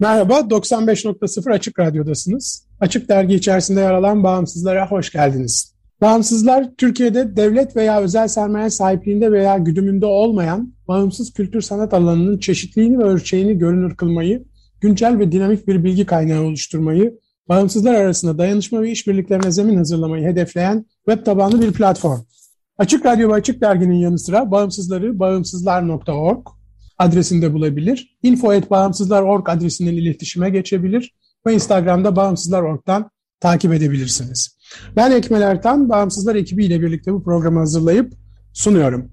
Merhaba, 95.0 Açık Radyo'dasınız. Açık Dergi içerisinde yer alan Bağımsızlara hoş geldiniz. Bağımsızlar, Türkiye'de devlet veya özel sermaye sahipliğinde veya güdümünde olmayan bağımsız kültür sanat alanının çeşitliliğini ve ölçeğini görünür kılmayı, güncel ve dinamik bir bilgi kaynağı oluşturmayı, bağımsızlar arasında dayanışma ve işbirliklerine zemin hazırlamayı hedefleyen web tabanlı bir platform. Açık Radyo ve Açık Dergi'nin yanı sıra bağımsızları bağımsızlar.org, adresinde bulabilir. info.bağımsızlar.org adresinden iletişime geçebilir ve Instagram'da bağımsızlar.org'dan takip edebilirsiniz. Ben Ekmel Ertan, Bağımsızlar ekibiyle birlikte bu programı hazırlayıp sunuyorum.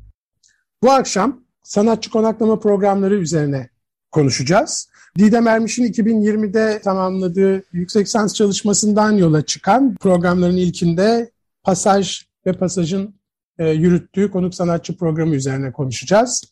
Bu akşam sanatçı konaklama programları üzerine konuşacağız. Didem Ermiş'in 2020'de tamamladığı yüksek lisans çalışmasından yola çıkan programların ilkinde Pasaj ve Pasaj'ın e, yürüttüğü konuk sanatçı programı üzerine konuşacağız.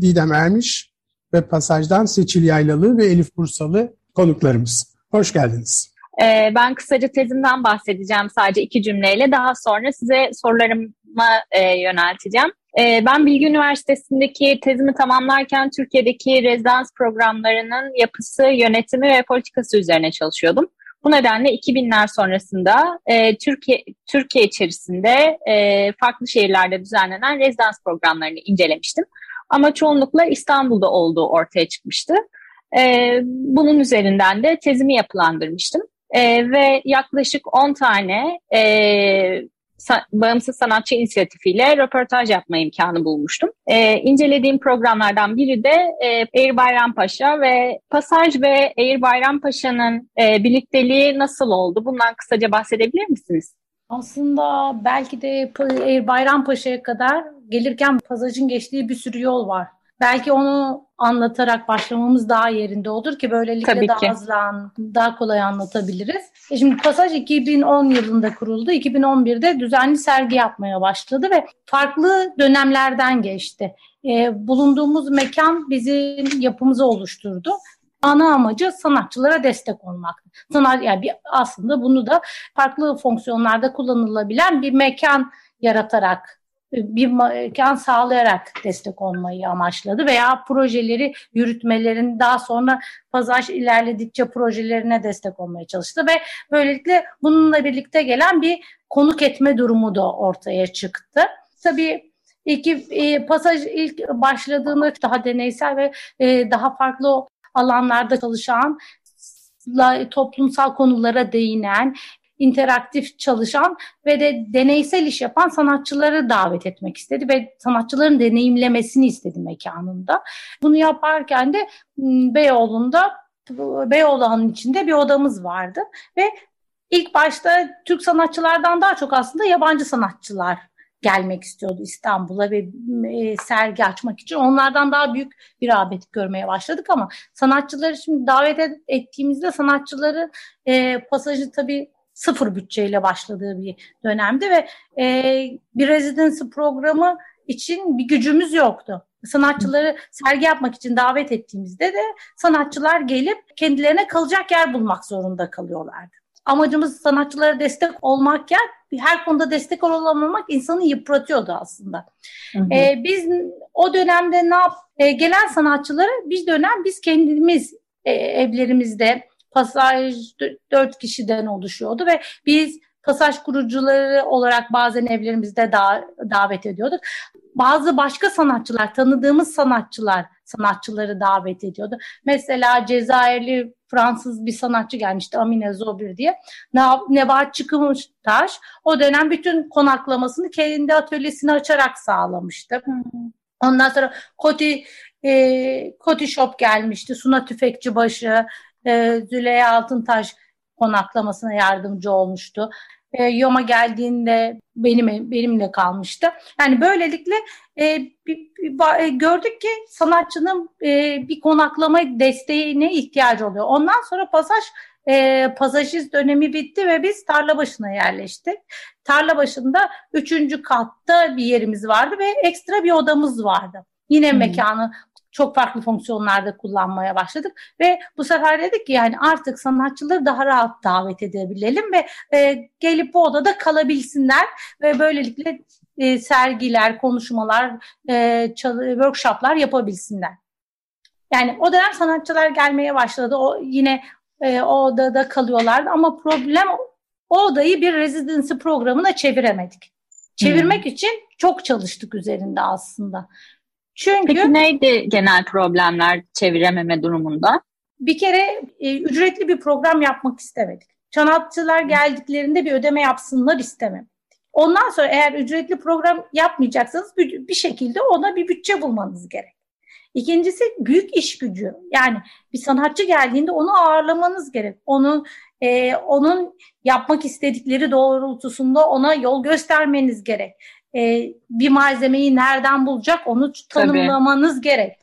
Didem Ermiş ve Pasaj'dan Seçil Yaylalı ve Elif Bursalı konuklarımız. Hoş geldiniz. Ee, ben kısaca tezimden bahsedeceğim sadece iki cümleyle. Daha sonra size sorularıma e, yönelteceğim. Ee, ben Bilgi Üniversitesi'ndeki tezimi tamamlarken Türkiye'deki rezidans programlarının yapısı, yönetimi ve politikası üzerine çalışıyordum. Bu nedenle 2000'ler sonrasında e, Türkiye Türkiye içerisinde e, farklı şehirlerde düzenlenen rezidans programlarını incelemiştim. Ama çoğunlukla İstanbul'da olduğu ortaya çıkmıştı. E, bunun üzerinden de tezimi yapılandırmıştım. E, ve yaklaşık 10 tane e, sa- bağımsız sanatçı inisiyatifiyle röportaj yapma imkanı bulmuştum. E, incelediğim programlardan biri de e, Eğir Bayrampaşa ve Pasaj ve Eğir Bayrampaşa'nın e, birlikteliği nasıl oldu? Bundan kısaca bahsedebilir misiniz? Aslında belki de Bayrampaşa'ya kadar gelirken pasajın geçtiği bir sürü yol var. Belki onu anlatarak başlamamız daha yerinde olur ki böylelikle Tabii daha ki. hızlı, daha kolay anlatabiliriz. E şimdi Pasaj 2010 yılında kuruldu. 2011'de düzenli sergi yapmaya başladı ve farklı dönemlerden geçti. E, bulunduğumuz mekan bizim yapımızı oluşturdu ana amacı sanatçılara destek olmak. Sanat yani bir, aslında bunu da farklı fonksiyonlarda kullanılabilen bir mekan yaratarak bir mekan sağlayarak destek olmayı amaçladı veya projeleri yürütmelerin daha sonra pazar ilerledikçe projelerine destek olmaya çalıştı ve böylelikle bununla birlikte gelen bir konuk etme durumu da ortaya çıktı. Tabii İki e, pasaj ilk başladığında daha deneysel ve e, daha farklı alanlarda çalışan, toplumsal konulara değinen, interaktif çalışan ve de deneysel iş yapan sanatçıları davet etmek istedi ve sanatçıların deneyimlemesini istedi mekanında. Bunu yaparken de Beyoğlu'nda Beyoğlu'nun içinde bir odamız vardı ve ilk başta Türk sanatçılardan daha çok aslında yabancı sanatçılar gelmek istiyordu İstanbul'a ve e, sergi açmak için. Onlardan daha büyük bir rağbet görmeye başladık ama sanatçıları şimdi davet ettiğimizde sanatçıları e, pasajı tabii sıfır bütçeyle başladığı bir dönemdi ve e, bir residency programı için bir gücümüz yoktu. Sanatçıları sergi yapmak için davet ettiğimizde de sanatçılar gelip kendilerine kalacak yer bulmak zorunda kalıyorlardı amacımız sanatçılara destek olmakken her konuda destek olamamak insanı yıpratıyordu aslında. Hı hı. Ee, biz o dönemde ne yap e, gelen sanatçıları bir dönem biz kendimiz e, evlerimizde pasaj dört kişiden oluşuyordu ve biz pasaj kurucuları olarak bazen evlerimizde da, davet ediyorduk. Bazı başka sanatçılar, tanıdığımız sanatçılar sanatçıları davet ediyordu. Mesela Cezayirli Fransız bir sanatçı gelmişti Amine Zobir diye. Nebahat Çıkımıştaş o dönem bütün konaklamasını kendi atölyesini açarak sağlamıştı. Ondan sonra Koti e, Koti Shop gelmişti. Suna Tüfekçibaşı, e, Züleyha Altıntaş konaklamasına yardımcı olmuştu. E, Yoma geldiğinde benim benimle kalmıştı. Yani böylelikle e, e, gördük ki sanatçının e, bir konaklama desteğine ihtiyacı oluyor. Ondan sonra pasaj e, pasajist dönemi bitti ve biz tarla başına yerleştik. Tarla başında üçüncü katta bir yerimiz vardı ve ekstra bir odamız vardı. Yine hmm. mekanı çok farklı fonksiyonlarda kullanmaya başladık ve bu sefer dedik ki yani artık sanatçıları daha rahat davet edebilelim ve e, gelip bu odada kalabilsinler ve böylelikle e, sergiler, konuşmalar, e, workshoplar yapabilsinler. Yani o dönem sanatçılar gelmeye başladı. O yine e, o odada kalıyorlardı ama problem o odayı bir residency programına çeviremedik. Çevirmek hmm. için çok çalıştık üzerinde aslında. Çünkü Peki neydi genel problemler çevirememe durumunda? Bir kere e, ücretli bir program yapmak istemedik. Sanatçılar geldiklerinde bir ödeme yapsınlar istemedik. Ondan sonra eğer ücretli program yapmayacaksanız bir, bir şekilde ona bir bütçe bulmanız gerek. İkincisi büyük iş gücü. Yani bir sanatçı geldiğinde onu ağırlamanız gerek. Onun e, onun yapmak istedikleri doğrultusunda ona yol göstermeniz gerek e, bir malzemeyi nereden bulacak onu tanımlamanız Tabii. gerek.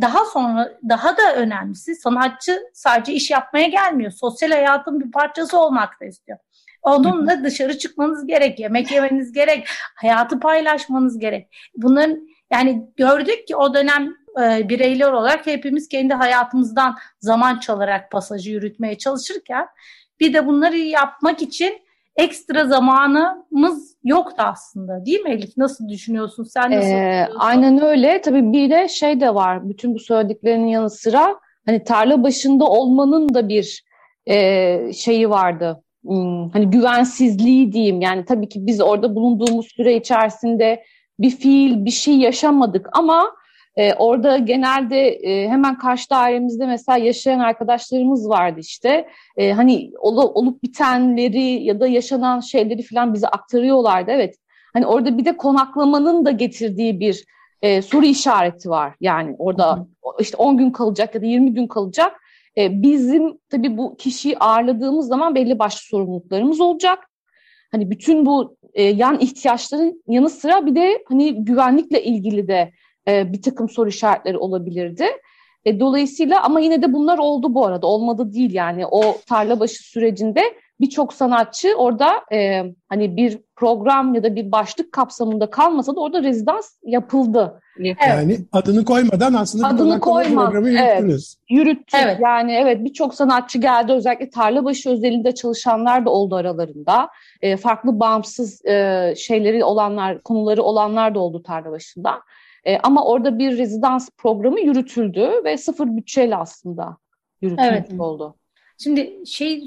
Daha sonra daha da önemlisi sanatçı sadece iş yapmaya gelmiyor. Sosyal hayatın bir parçası olmak da istiyor. Onunla dışarı çıkmanız gerek, yemek yemeniz gerek, hayatı paylaşmanız gerek. Bunların yani gördük ki o dönem e, bireyler olarak hepimiz kendi hayatımızdan zaman çalarak pasajı yürütmeye çalışırken bir de bunları yapmak için ekstra zamanımız yoktu aslında değil mi Elif? Nasıl düşünüyorsun? Sen nasıl ee, Aynen öyle. Tabii bir de şey de var. Bütün bu söylediklerinin yanı sıra hani tarla başında olmanın da bir e, şeyi vardı. Hmm, hani güvensizliği diyeyim. Yani tabii ki biz orada bulunduğumuz süre içerisinde bir fiil, bir şey yaşamadık ama e, orada genelde e, hemen karşı dairemizde mesela yaşayan arkadaşlarımız vardı işte. E, hani ol, olup bitenleri ya da yaşanan şeyleri falan bize aktarıyorlardı. Evet. Hani orada bir de konaklamanın da getirdiği bir e, soru işareti var. Yani orada işte 10 gün kalacak ya da 20 gün kalacak. E, bizim tabii bu kişiyi ağırladığımız zaman belli başlı sorumluluklarımız olacak. Hani bütün bu e, yan ihtiyaçların yanı sıra bir de hani güvenlikle ilgili de e, bir takım soru işaretleri olabilirdi. E, dolayısıyla ama yine de bunlar oldu bu arada. Olmadı değil yani o tarla başı sürecinde birçok sanatçı orada e, hani bir program ya da bir başlık kapsamında kalmasa da orada rezidans yapıldı. Evet. Yani adını koymadan aslında adını koyma, programı yürüttünüz. Evet, yürüttük. Evet. Yani evet birçok sanatçı geldi. Özellikle tarlabaşı özelinde çalışanlar da oldu aralarında. E, farklı bağımsız e, şeyleri olanlar, konuları olanlar da oldu tarlabaşında. E, ama orada bir rezidans programı yürütüldü ve sıfır bütçeyle aslında yürütülmüş evet. oldu. Şimdi şey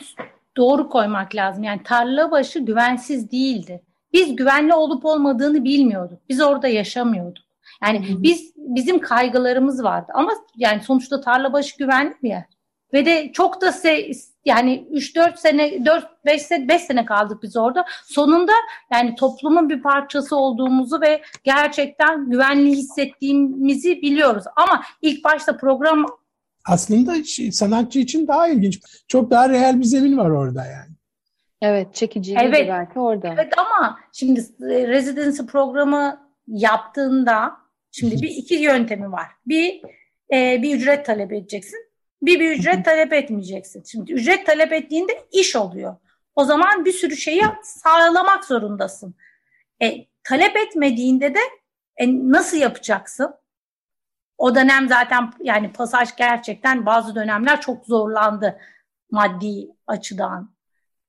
doğru koymak lazım. Yani tarla başı güvensiz değildi. Biz güvenli olup olmadığını bilmiyorduk. Biz orada yaşamıyorduk. Yani Hı-hı. biz bizim kaygılarımız vardı ama yani sonuçta tarla başı güvenli bir yer. Ve de çok da se yani 3-4 sene 4-5 sene 5 sene kaldık biz orada. Sonunda yani toplumun bir parçası olduğumuzu ve gerçekten güvenli hissettiğimizi biliyoruz. Ama ilk başta program aslında sanatçı için daha ilginç. Çok daha real bir zemin var orada yani. Evet, çekici evet, belki orada. Evet ama şimdi e, residency programı yaptığında şimdi bir iki yöntemi var. Bir e, bir ücret talep edeceksin bir bir ücret talep etmeyeceksin. Şimdi ücret talep ettiğinde iş oluyor. O zaman bir sürü şeyi sağlamak zorundasın. E, talep etmediğinde de e, nasıl yapacaksın? O dönem zaten yani pasaj gerçekten bazı dönemler çok zorlandı maddi açıdan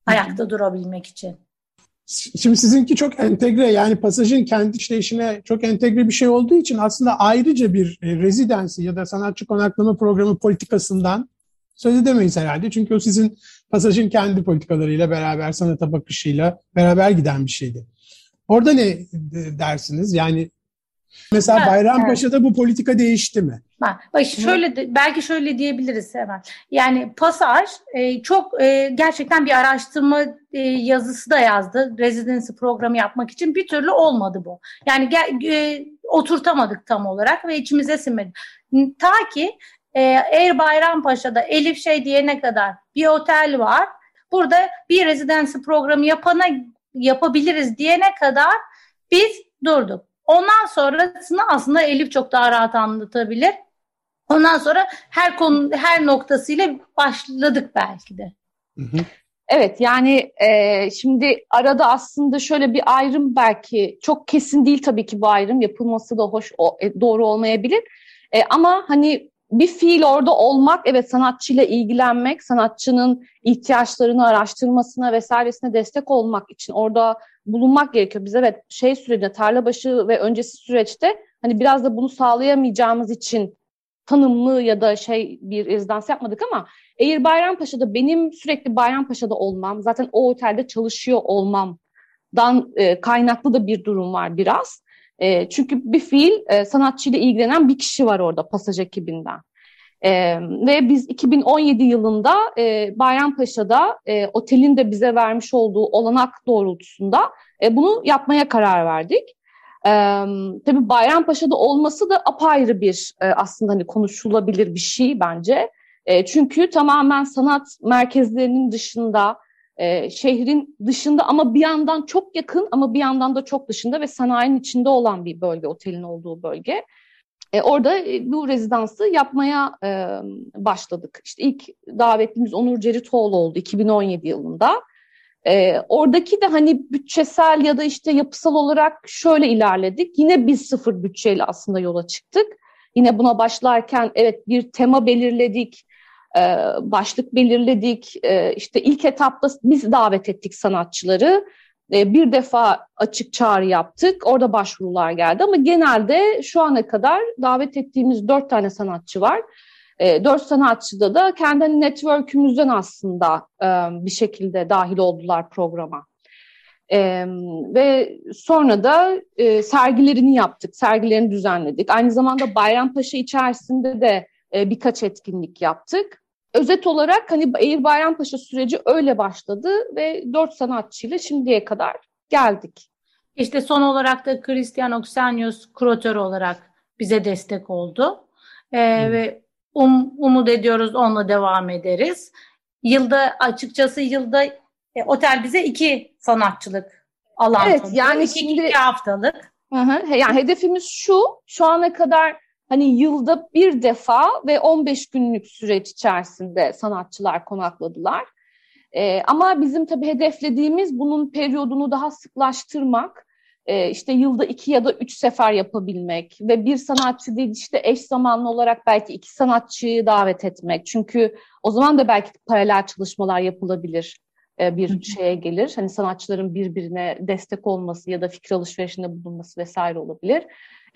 ayakta durabilmek için. Şimdi sizinki çok entegre yani pasajın kendi işleyişine çok entegre bir şey olduğu için aslında ayrıca bir e, rezidansi ya da sanatçı konaklama programı politikasından söz edemeyiz herhalde. Çünkü o sizin pasajın kendi politikalarıyla beraber sanata bakışıyla beraber giden bir şeydi. Orada ne dersiniz? Yani Mesela Bayrampaşa'da evet. bu politika değişti mi? Bak, bak şöyle de, belki şöyle diyebiliriz hemen. Yani Pasaj e, çok e, gerçekten bir araştırma e, yazısı da yazdı. Residency programı yapmak için bir türlü olmadı bu. Yani e, oturtamadık tam olarak ve içimize sinmedi. Ta ki e, Air Bayrampaşa'da Elif şey diyene kadar bir otel var. Burada bir residency programı yapana yapabiliriz diyene kadar biz durduk. Ondan sonrasını aslında Elif çok daha rahat anlatabilir. Ondan sonra her konu her noktasıyla başladık belki de. Hı hı. Evet yani e, şimdi arada aslında şöyle bir ayrım belki çok kesin değil tabii ki bu ayrım yapılması da hoş o, e, doğru olmayabilir. E, ama hani bir fiil orada olmak, evet sanatçıyla ilgilenmek, sanatçının ihtiyaçlarını araştırmasına vesairesine destek olmak için orada bulunmak gerekiyor. Biz evet şey sürecinde, tarla başı ve öncesi süreçte hani biraz da bunu sağlayamayacağımız için tanımlı ya da şey bir rezidans yapmadık ama eğer Bayrampaşa'da benim sürekli Bayrampaşa'da olmam, zaten o otelde çalışıyor olmamdan e, kaynaklı da bir durum var biraz. E, çünkü bir fiil e, sanatçıyla ilgilenen bir kişi var orada pasaj ekibinden. E, ve biz 2017 yılında e, Bayrampaşa'da e, otelin de bize vermiş olduğu olanak doğrultusunda e, bunu yapmaya karar verdik. E, tabii Bayrampaşa'da olması da apayrı bir e, aslında hani konuşulabilir bir şey bence. E, çünkü tamamen sanat merkezlerinin dışında, e, şehrin dışında ama bir yandan çok yakın ama bir yandan da çok dışında ve sanayinin içinde olan bir bölge, otelin olduğu bölge. E, orada e, bu rezidansı yapmaya e, başladık. İşte ilk davetlimiz Onur Ceritoğlu oldu 2017 yılında. E, oradaki de hani bütçesel ya da işte yapısal olarak şöyle ilerledik. Yine biz sıfır bütçeyle aslında yola çıktık. Yine buna başlarken evet bir tema belirledik, e, başlık belirledik. E, işte ilk etapta biz davet ettik sanatçıları. E, bir defa açık çağrı yaptık. Orada başvurular geldi ama genelde şu ana kadar davet ettiğimiz dört tane sanatçı var. E, dört sanatçıda da kendi network'ümüzden aslında e, bir şekilde dahil oldular programa. Ve sonra da sergilerini yaptık, sergilerini düzenledik. Aynı zamanda Bayrampaşa içerisinde de birkaç etkinlik yaptık. Özet olarak hani Eğir Bayrampaşa süreci öyle başladı ve dört sanatçıyla şimdiye kadar geldik. İşte son olarak da Christian Oxenius kuratör olarak bize destek oldu. Ee, hmm. Ve um, umut ediyoruz onunla devam ederiz. Yılda açıkçası yılda e, otel bize iki sanatçılık alan evet, yani iki, şimdi, iki haftalık. Hı hı, yani hedefimiz şu, şu ana kadar hani yılda bir defa ve 15 günlük süreç içerisinde sanatçılar konakladılar. E, ama bizim tabii hedeflediğimiz bunun periyodunu daha sıklaştırmak, e, işte yılda iki ya da üç sefer yapabilmek ve bir sanatçı değil işte eş zamanlı olarak belki iki sanatçıyı davet etmek. Çünkü o zaman da belki paralel çalışmalar yapılabilir bir şeye gelir. Hani sanatçıların birbirine destek olması ya da fikir alışverişinde bulunması vesaire olabilir.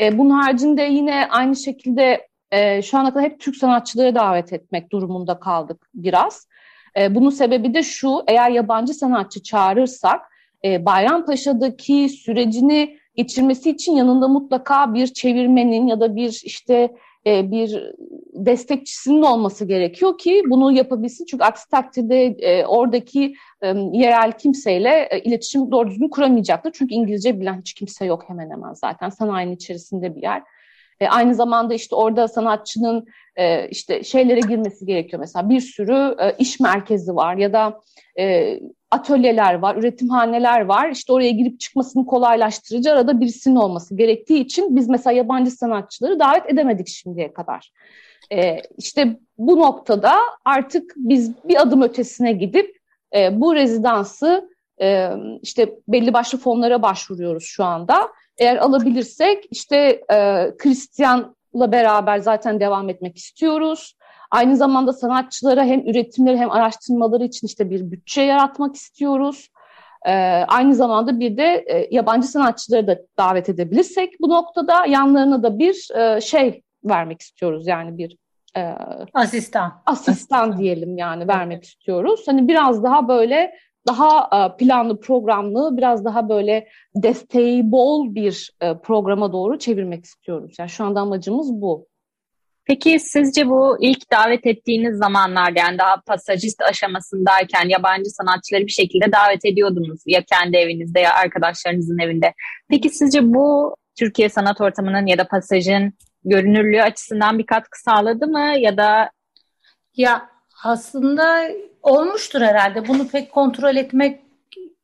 E, bunun haricinde yine aynı şekilde e, şu ana kadar hep Türk sanatçıları davet etmek durumunda kaldık biraz. E, bunun sebebi de şu, eğer yabancı sanatçı çağırırsak e, Bayrampaşa'daki sürecini geçirmesi için yanında mutlaka bir çevirmenin ya da bir işte e, bir destekçisinin olması gerekiyor ki bunu yapabilsin. Çünkü aksi takdirde e, oradaki e, yerel kimseyle iletişim doğru düzgün kuramayacaktır. Çünkü İngilizce bilen hiç kimse yok hemen hemen zaten sanayinin içerisinde bir yer. Aynı zamanda işte orada sanatçının e, işte şeylere girmesi gerekiyor. Mesela bir sürü e, iş merkezi var ya da e, atölyeler var, üretimhaneler var. İşte oraya girip çıkmasını kolaylaştırıcı arada birisinin olması gerektiği için biz mesela yabancı sanatçıları davet edemedik şimdiye kadar. E, işte bu noktada artık biz bir adım ötesine gidip e, bu rezidansı e, işte belli başlı fonlara başvuruyoruz şu anda. Eğer alabilirsek işte e, Christian'la beraber zaten devam etmek istiyoruz. Aynı zamanda sanatçılara hem üretimleri hem araştırmaları için işte bir bütçe yaratmak istiyoruz. Ee, aynı zamanda bir de e, yabancı sanatçıları da davet edebilirsek bu noktada yanlarına da bir e, şey vermek istiyoruz yani bir e, asistan asistan diyelim yani vermek istiyoruz. Hani biraz daha böyle daha e, planlı programlı biraz daha böyle desteği bol bir e, programa doğru çevirmek istiyoruz. Yani şu anda amacımız bu. Peki sizce bu ilk davet ettiğiniz zamanlarda yani daha pasajist aşamasındayken yabancı sanatçıları bir şekilde davet ediyordunuz ya kendi evinizde ya arkadaşlarınızın evinde. Peki sizce bu Türkiye sanat ortamının ya da pasajın görünürlüğü açısından bir katkı sağladı mı ya da ya aslında olmuştur herhalde. Bunu pek kontrol etmek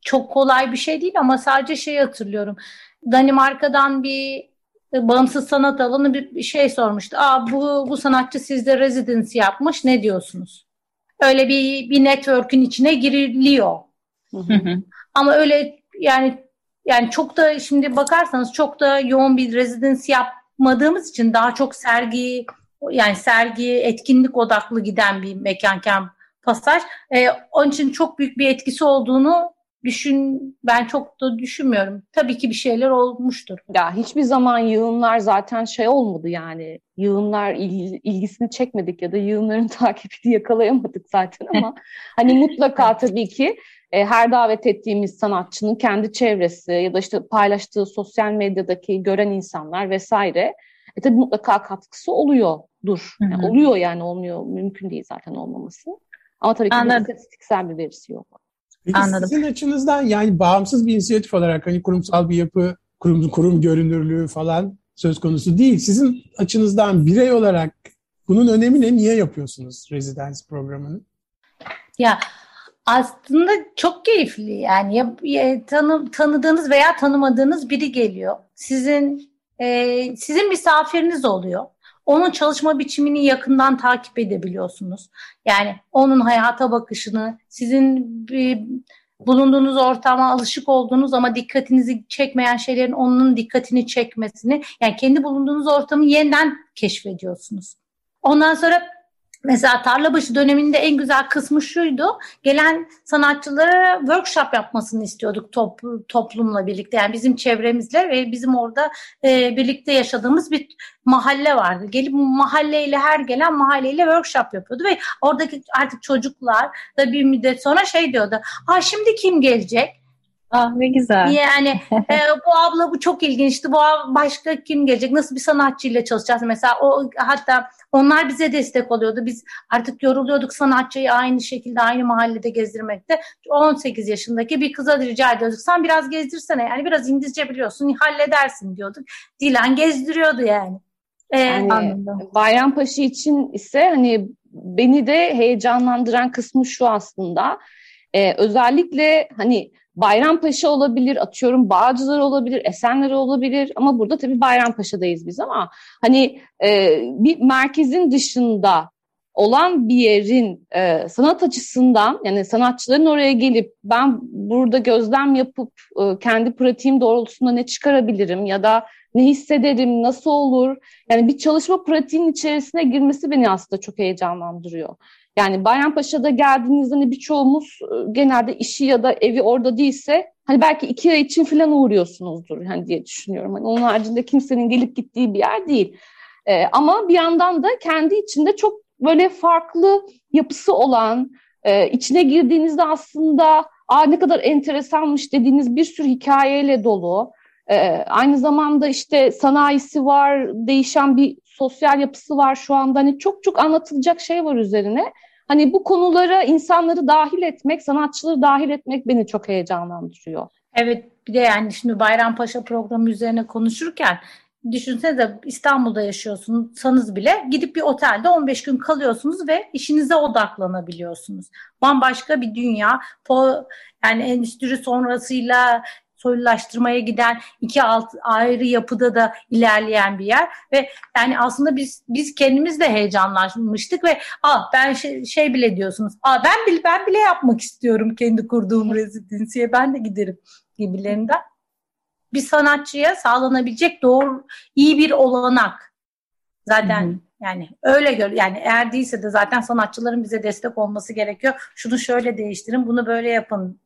çok kolay bir şey değil ama sadece şey hatırlıyorum. Danimarka'dan bir bağımsız sanat alanı bir şey sormuştu. Aa bu bu sanatçı sizde residency yapmış ne diyorsunuz? Öyle bir bir network'ün içine giriliyor. Ama öyle yani yani çok da şimdi bakarsanız çok da yoğun bir residency yapmadığımız için daha çok sergi yani sergi etkinlik odaklı giden bir mekanken pasaj. Ee, onun için çok büyük bir etkisi olduğunu düşün ben çok da düşünmüyorum. Tabii ki bir şeyler olmuştur. Ya hiçbir zaman yığınlar zaten şey olmadı yani. Yığınlar il, ilgisini çekmedik ya da yığınların takipini yakalayamadık zaten ama hani mutlaka tabii ki e, her davet ettiğimiz sanatçının kendi çevresi ya da işte paylaştığı sosyal medyadaki gören insanlar vesaire e tabii mutlaka katkısı oluyordur. Yani oluyor yani olmuyor. Mümkün değil zaten olmaması. Ama tabii ki bir istatistiksel bir verisi yok. Peki Anladım. sizin açınızdan yani bağımsız bir inisiyatif olarak hani kurumsal bir yapı, kurum, kurum görünürlüğü falan söz konusu değil. Sizin açınızdan birey olarak bunun önemi ne? Niye yapıyorsunuz rezidans programını? Ya aslında çok keyifli yani ya, ya, tanı, tanıdığınız veya tanımadığınız biri geliyor. Sizin e, sizin misafiriniz oluyor. Onun çalışma biçimini yakından takip edebiliyorsunuz. Yani onun hayata bakışını, sizin bir, bulunduğunuz ortama alışık olduğunuz ama dikkatinizi çekmeyen şeylerin onun dikkatini çekmesini, yani kendi bulunduğunuz ortamı yeniden keşfediyorsunuz. Ondan sonra Mesela Tarlabaşı döneminde en güzel kısmı şuydu. Gelen sanatçılara workshop yapmasını istiyorduk top, toplumla birlikte. Yani bizim çevremizle ve bizim orada e, birlikte yaşadığımız bir mahalle vardı. Gelip mahalleyle her gelen mahalleyle workshop yapıyordu ve oradaki artık çocuklar da bir müddet sonra şey diyordu. Ha şimdi kim gelecek? Ah ne güzel. Yani e, bu abla bu çok ilginçti. Bu başka kim gelecek? Nasıl bir sanatçıyla çalışacağız? Mesela o hatta onlar bize destek oluyordu. Biz artık yoruluyorduk sanatçıyı aynı şekilde aynı mahallede gezdirmekte. 18 yaşındaki bir kıza rica ediyorduk. Sen biraz gezdirsene yani biraz İngilizce biliyorsun halledersin diyorduk. Dilan gezdiriyordu yani. Ee, yani Bayrampaşa için ise hani beni de heyecanlandıran kısmı şu aslında. Ee, özellikle hani Bayrampaşa olabilir, atıyorum Bağcılar olabilir, Esenler olabilir ama burada tabii Bayrampaşa'dayız biz ama hani e, bir merkezin dışında olan bir yerin e, sanat açısından yani sanatçıların oraya gelip ben burada gözlem yapıp e, kendi pratiğim doğrultusunda ne çıkarabilirim ya da ne hissederim, nasıl olur? Yani bir çalışma pratiğinin içerisine girmesi beni aslında çok heyecanlandırıyor. Yani Bayrampaşa'da geldiğinizde hani birçoğumuz e, genelde işi ya da evi orada değilse hani belki iki ay için falan uğruyorsunuzdur hani diye düşünüyorum. Hani onun haricinde kimsenin gelip gittiği bir yer değil. Ee, ama bir yandan da kendi içinde çok böyle farklı yapısı olan, e, içine girdiğinizde aslında Aa, ne kadar enteresanmış dediğiniz bir sürü hikayeyle dolu. Ee, aynı zamanda işte sanayisi var, değişen bir sosyal yapısı var şu anda. Hani çok çok anlatılacak şey var üzerine. Hani bu konulara insanları dahil etmek, sanatçıları dahil etmek beni çok heyecanlandırıyor. Evet bir de yani şimdi Bayrampaşa programı üzerine konuşurken düşünsenize İstanbul'da yaşıyorsunuz bile gidip bir otelde 15 gün kalıyorsunuz ve işinize odaklanabiliyorsunuz. Bambaşka bir dünya. Yani endüstri sonrasıyla soylulaştırmaya giden iki alt, ayrı yapıda da ilerleyen bir yer ve yani aslında biz biz kendimiz de heyecanlanmıştık ve ah ben şey, şey bile diyorsunuz. Ah ben bile ben bile yapmak istiyorum kendi kurduğum rezidansiye ben de giderim gibilerinden. Bir sanatçıya sağlanabilecek doğru iyi bir olanak. Zaten Hı-hı. Yani öyle gör yani eğer değilse de zaten sanatçıların bize destek olması gerekiyor. Şunu şöyle değiştirin, bunu böyle yapın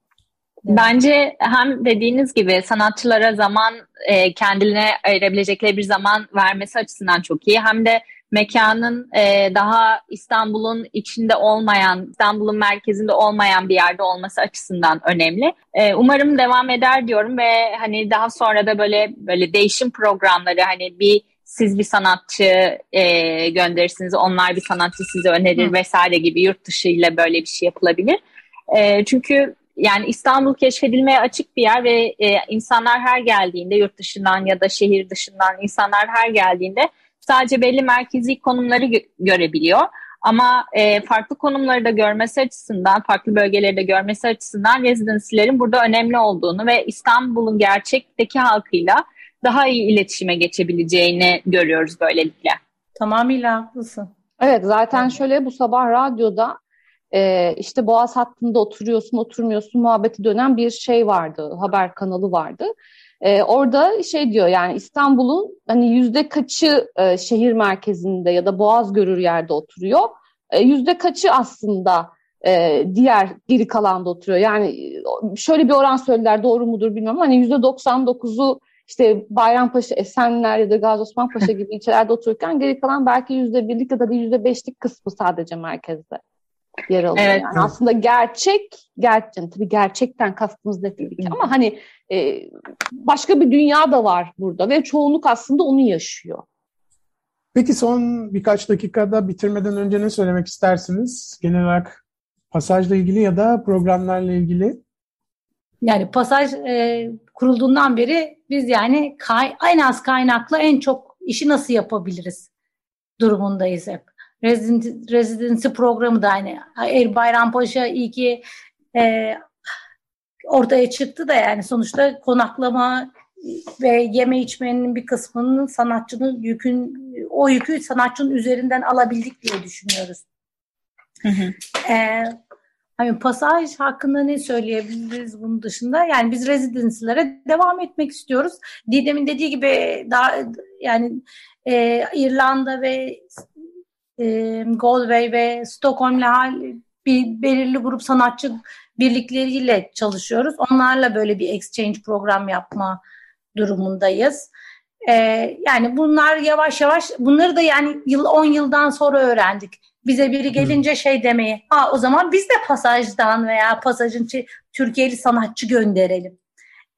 Bence hem dediğiniz gibi sanatçılara zaman e, kendilerine ayırabilecekleri bir zaman vermesi açısından çok iyi. Hem de mekanın e, daha İstanbul'un içinde olmayan, İstanbul'un merkezinde olmayan bir yerde olması açısından önemli. E, umarım devam eder diyorum ve hani daha sonra da böyle böyle değişim programları hani bir siz bir sanatçı e, gönderirsiniz, onlar bir sanatçı size önerir Hı. vesaire gibi yurt dışı ile böyle bir şey yapılabilir. E, çünkü yani İstanbul keşfedilmeye açık bir yer ve e, insanlar her geldiğinde yurt dışından ya da şehir dışından insanlar her geldiğinde sadece belli merkezi konumları gö- görebiliyor. Ama e, farklı konumları da görmesi açısından, farklı bölgeleri de görmesi açısından rezidanslerin burada önemli olduğunu ve İstanbul'un gerçekteki halkıyla daha iyi iletişime geçebileceğini görüyoruz böylelikle. Tamamıyla haklısın. Evet zaten şöyle bu sabah radyoda e, işte Boğaz hattında oturuyorsun oturmuyorsun muhabbeti dönen bir şey vardı haber kanalı vardı. E, orada şey diyor yani İstanbul'un hani yüzde kaçı e, şehir merkezinde ya da Boğaz görür yerde oturuyor. E, yüzde kaçı aslında e, diğer geri kalanda oturuyor. Yani şöyle bir oran söylediler doğru mudur bilmiyorum. Hani yüzde 99'u işte Bayrampaşa, Esenler ya da Gazi Osman Paşa gibi ilçelerde otururken geri kalan belki yüzde birlik ya da yüzde beşlik kısmı sadece merkezde yer alıyor. Evet. Yani aslında gerçek, gerçekten tabii gerçekten kastımız ne tabii ki ama hani e, başka bir dünya da var burada ve çoğunluk aslında onu yaşıyor. Peki son birkaç dakikada bitirmeden önce ne söylemek istersiniz? Genel olarak pasajla ilgili ya da programlarla ilgili? Yani pasaj e, kurulduğundan beri biz yani kay, en az kaynakla en çok işi nasıl yapabiliriz durumundayız hep. Residency programı da aynı. Er Bayrampaşa iyi ki e, ortaya çıktı da yani sonuçta konaklama ve yeme içmenin bir kısmının sanatçının yükün o yükü sanatçının üzerinden alabildik diye düşünüyoruz. Hı hı. Ee, hani pasaj hakkında ne söyleyebiliriz bunun dışında? Yani biz rezidanslere devam etmek istiyoruz. Didem'in dediği gibi daha yani e, İrlanda ve e, Galway ve Stockholm'la bir belirli grup sanatçı birlikleriyle çalışıyoruz. Onlarla böyle bir exchange program yapma durumundayız. Ee, yani bunlar yavaş yavaş bunları da yani yıl 10 yıldan sonra öğrendik. Bize biri gelince şey demeyi, ha o zaman biz de pasajdan veya pasajın Türkiye'li sanatçı gönderelim.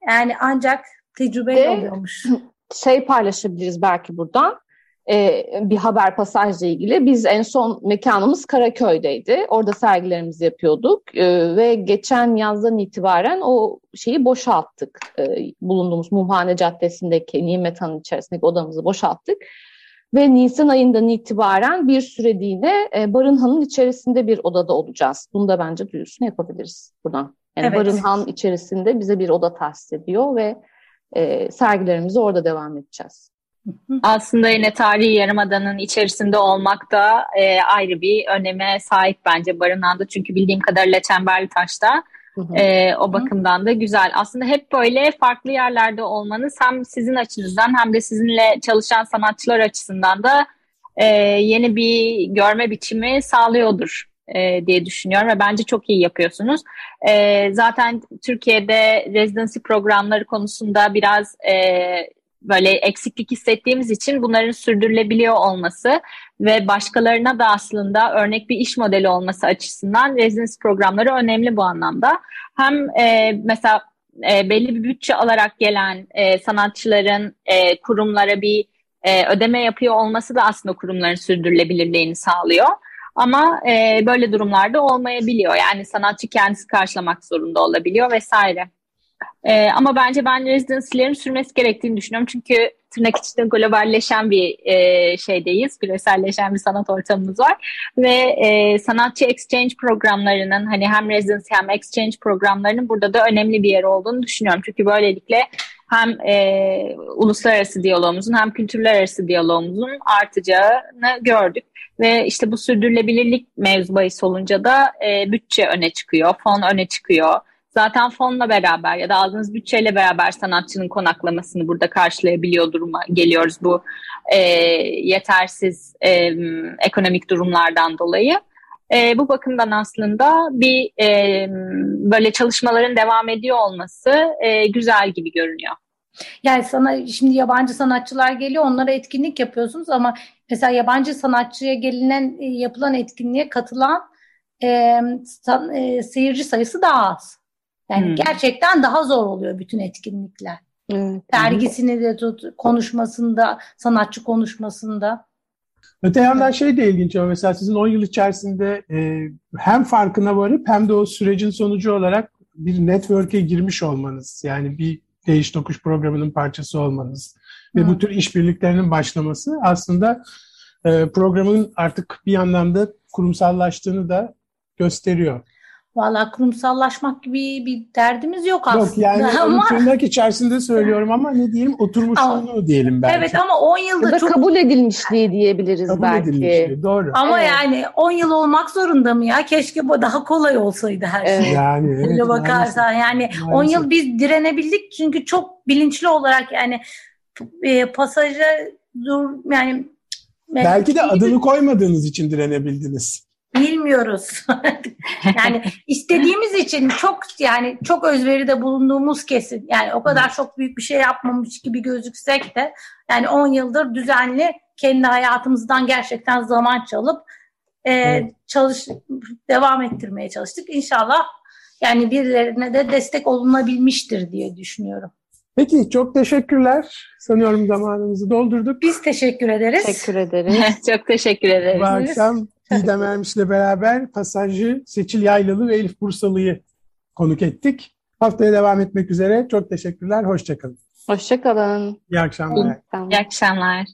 Yani ancak tecrübe oluyormuş. Şey paylaşabiliriz belki buradan e, bir haber pasajla ilgili. Biz en son mekanımız Karaköy'deydi. Orada sergilerimizi yapıyorduk e, ve geçen yazdan itibaren o şeyi boşalttık. E, bulunduğumuz Mumhane Caddesi'ndeki Nimet Han'ın içerisindeki odamızı boşalttık. Ve Nisan ayından itibaren bir süreliğine e, Barınhan'ın içerisinde bir odada olacağız. Bunu da bence duyurusunu yapabiliriz buradan. Yani evet. Barınhan içerisinde bize bir oda tahsis ediyor ve e, sergilerimizi orada devam edeceğiz. Aslında yine tarihi yarımadanın içerisinde olmak da e, ayrı bir öneme sahip bence barınanda. Çünkü bildiğim kadarıyla Çemberli Taş'ta e, o bakımdan da güzel. Aslında hep böyle farklı yerlerde olmanız hem sizin açınızdan hem de sizinle çalışan sanatçılar açısından da e, yeni bir görme biçimi sağlıyordur e, diye düşünüyorum ve bence çok iyi yapıyorsunuz. E, zaten Türkiye'de residency programları konusunda biraz e, böyle eksiklik hissettiğimiz için bunların sürdürülebiliyor olması ve başkalarına da aslında örnek bir iş modeli olması açısından rezidans programları önemli bu anlamda. Hem e, mesela e, belli bir bütçe alarak gelen e, sanatçıların e, kurumlara bir e, ödeme yapıyor olması da aslında kurumların sürdürülebilirliğini sağlıyor. Ama e, böyle durumlarda olmayabiliyor. Yani sanatçı kendisi karşılamak zorunda olabiliyor vesaire. Ee, ama bence ben residency'lerin sürmesi gerektiğini düşünüyorum. Çünkü tırnak içinde globalleşen bir e, şeydeyiz. Küreselleşen bir sanat ortamımız var. Ve e, sanatçı exchange programlarının hani hem residency hem exchange programlarının burada da önemli bir yer olduğunu düşünüyorum. Çünkü böylelikle hem e, uluslararası diyalogumuzun hem kültürler arası diyalogumuzun artacağını gördük. Ve işte bu sürdürülebilirlik mevzu bahis olunca da e, bütçe öne çıkıyor, fon öne çıkıyor zaten fonla beraber ya da aldığınız bütçeyle beraber sanatçının konaklamasını burada karşılayabiliyor duruma geliyoruz bu e, yetersiz e, ekonomik durumlardan dolayı. E, bu bakımdan aslında bir e, böyle çalışmaların devam ediyor olması e, güzel gibi görünüyor. Yani sana şimdi yabancı sanatçılar geliyor onlara etkinlik yapıyorsunuz ama mesela yabancı sanatçıya gelinen yapılan etkinliğe katılan e, san, e, seyirci sayısı daha az. Yani hmm. gerçekten daha zor oluyor bütün etkinlikler. Hmm. Dergisini de tut, konuşmasında, sanatçı konuşmasında. Öte yandan şey de ilginç ama mesela sizin 10 yıl içerisinde e, hem farkına varıp hem de o sürecin sonucu olarak bir network'e girmiş olmanız. Yani bir değiş tokuş programının parçası olmanız ve hmm. bu tür işbirliklerinin başlaması aslında e, programın artık bir anlamda kurumsallaştığını da gösteriyor. Valla kurumsallaşmak gibi bir derdimiz yok aslında. Yok yani ama tırnak içerisinde söylüyorum ama ne diyelim oturmuşluğunu diyelim belki. evet ama 10 Ya yılda da çok kabul edilmişliği diyebiliriz Kabul belki. edilmişti, Doğru. ama Evet. yani 10 yıl olmak zorunda mı ya? Keşke bu daha kolay olsaydı her şey. Yani evet, Öyle bakarsan yani 10 Maalesef. yıl biz direnebildik çünkü çok bilinçli olarak yani e, pasaja dur yani Belki de adını koymadığınız için direnebildiniz. Bilmiyoruz. yani istediğimiz için çok yani çok özveride bulunduğumuz kesin. Yani o kadar çok büyük bir şey yapmamış gibi gözüksek de yani 10 yıldır düzenli kendi hayatımızdan gerçekten zaman çalıp e, çalış devam ettirmeye çalıştık. İnşallah yani birilerine de destek olunabilmiştir diye düşünüyorum. Peki çok teşekkürler. Sanıyorum zamanımızı doldurduk. Biz teşekkür ederiz. Teşekkür ederiz. Çok teşekkür ederiz. Bu akşam Didem Ermiş'le beraber pasajcı Seçil Yaylalı ve Elif Bursalı'yı konuk ettik. Haftaya devam etmek üzere. Çok teşekkürler. Hoşçakalın. Hoşçakalın. İyi akşamlar. İyi akşamlar.